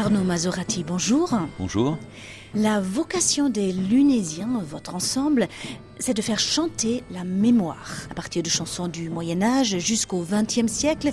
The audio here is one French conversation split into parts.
Arnaud Mazorati, bonjour. Bonjour. La vocation des Lunésiens, votre ensemble, c'est de faire chanter la mémoire, à partir de chansons du Moyen Âge jusqu'au XXe siècle.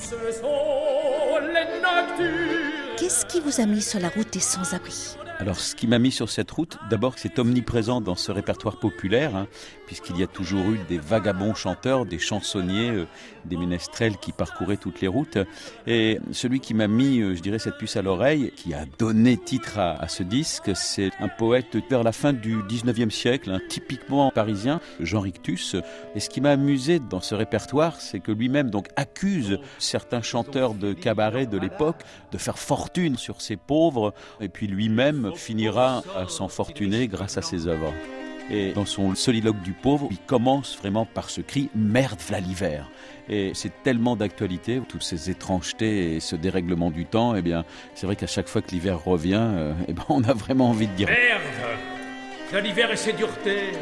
Qu'est-ce qui vous a mis sur la route des sans-abri? Alors, ce qui m'a mis sur cette route, d'abord, c'est omniprésent dans ce répertoire populaire, hein, puisqu'il y a toujours eu des vagabonds chanteurs, des chansonniers, euh, des ménestrels qui parcouraient toutes les routes. Et celui qui m'a mis, euh, je dirais, cette puce à l'oreille, qui a donné titre à, ce disque, c'est un poète vers la fin du 19e siècle, hein, typiquement parisien, Jean Rictus. Et ce qui m'a amusé dans ce répertoire, c'est que lui-même donc accuse certains chanteurs de cabaret de l'époque de faire fortune sur ces pauvres, et puis lui-même finira à s'en fortuner grâce à ses œuvres. Et dans son soliloque du pauvre, il commence vraiment par ce cri Merde, v'là l'hiver. Et c'est tellement d'actualité, toutes ces étrangetés et ce dérèglement du temps, et eh bien, c'est vrai qu'à chaque fois que l'hiver revient, euh, eh ben, on a vraiment envie de dire Merde V'là l'hiver et ses duretés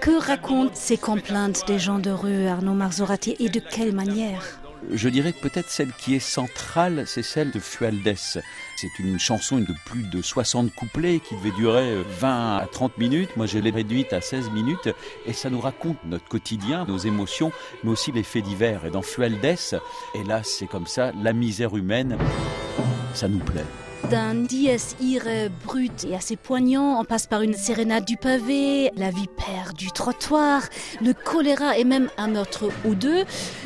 Que racontent ces complaintes des gens de rue, Arnaud Marzorati, et de quelle manière? Je dirais que peut-être celle qui est centrale, c'est celle de Fualdès. C'est une chanson de plus de 60 couplets qui devait durer 20 à 30 minutes. Moi, je l'ai réduite à 16 minutes et ça nous raconte notre quotidien, nos émotions, mais aussi les faits divers. Et dans Fualdès, là, c'est comme ça, la misère humaine, ça nous plaît d'un dies irae brut et assez poignant, on passe par une sérénade du pavé, la vipère du trottoir, le choléra et même un meurtre ou deux,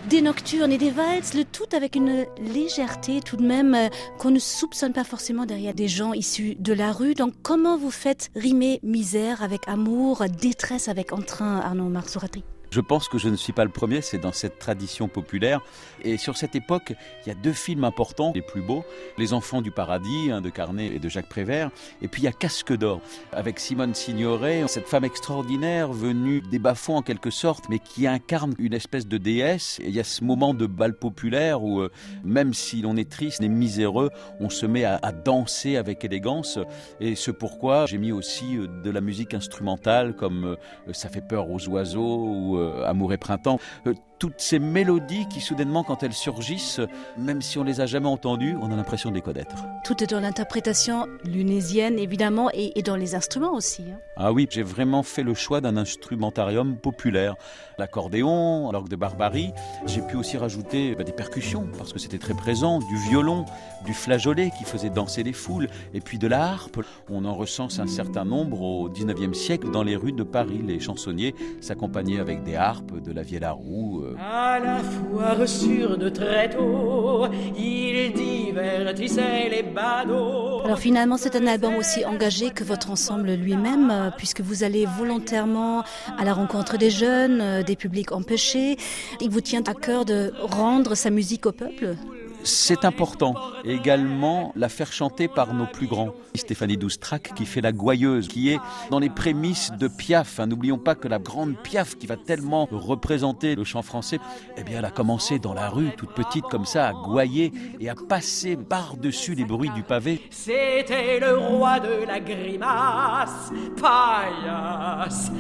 des nocturnes et des valses, le tout avec une légèreté tout de même euh, qu'on ne soupçonne pas forcément derrière des gens issus de la rue. Donc comment vous faites rimer misère avec amour, détresse avec entrain, Arnaud Marzourati je pense que je ne suis pas le premier, c'est dans cette tradition populaire. Et sur cette époque, il y a deux films importants, les plus beaux, Les Enfants du Paradis, de Carnet et de Jacques Prévert, et puis il y a Casque d'Or, avec Simone Signoret, cette femme extraordinaire venue des bas-fonds en quelque sorte, mais qui incarne une espèce de déesse. Et il y a ce moment de bal populaire où, euh, même si l'on est triste et miséreux, on se met à, danser avec élégance. Et c'est pourquoi j'ai mis aussi euh, de la musique instrumentale, comme euh, Ça fait peur aux oiseaux, Amour et printemps, euh, toutes ces mélodies qui soudainement quand elles surgissent, même si on les a jamais entendues, on a l'impression de les connaître. Tout est dans l'interprétation lunésienne évidemment et, dans les instruments aussi. Hein. Ah oui, j'ai vraiment fait le choix d'un instrumentarium populaire. L'accordéon, l'orgue de barbarie. J'ai pu aussi rajouter bah, des percussions parce que c'était très présent, du violon, du flageolet qui faisait danser les foules, et puis de la harpe. On en recense un certain nombre au 19e siècle dans les rues de Paris. Les chansonniers s'accompagnaient avec des harpes, de la vielle à roue. À la foire sur de tréteaux, il divertissait les badauds. Alors finalement, c'est un album aussi engagé que votre ensemble lui-même, euh, puisque vous allez volontairement à la rencontre des jeunes, euh, des publics empêchés. Il vous tient à cœur de rendre sa musique au peuple? C'est important. également la faire chanter par nos plus grands. Stéphanie Doustrac qui fait la gouailleuse, qui est dans les prémices de Piaf. Hein, n'oublions pas que la grande Piaf qui va tellement représenter le chant français, eh bien elle a commencé dans la rue, toute petite comme ça, à gouailler et à passer par-dessus les bruits du pavé. C'était le roi de la grimace, paillasse.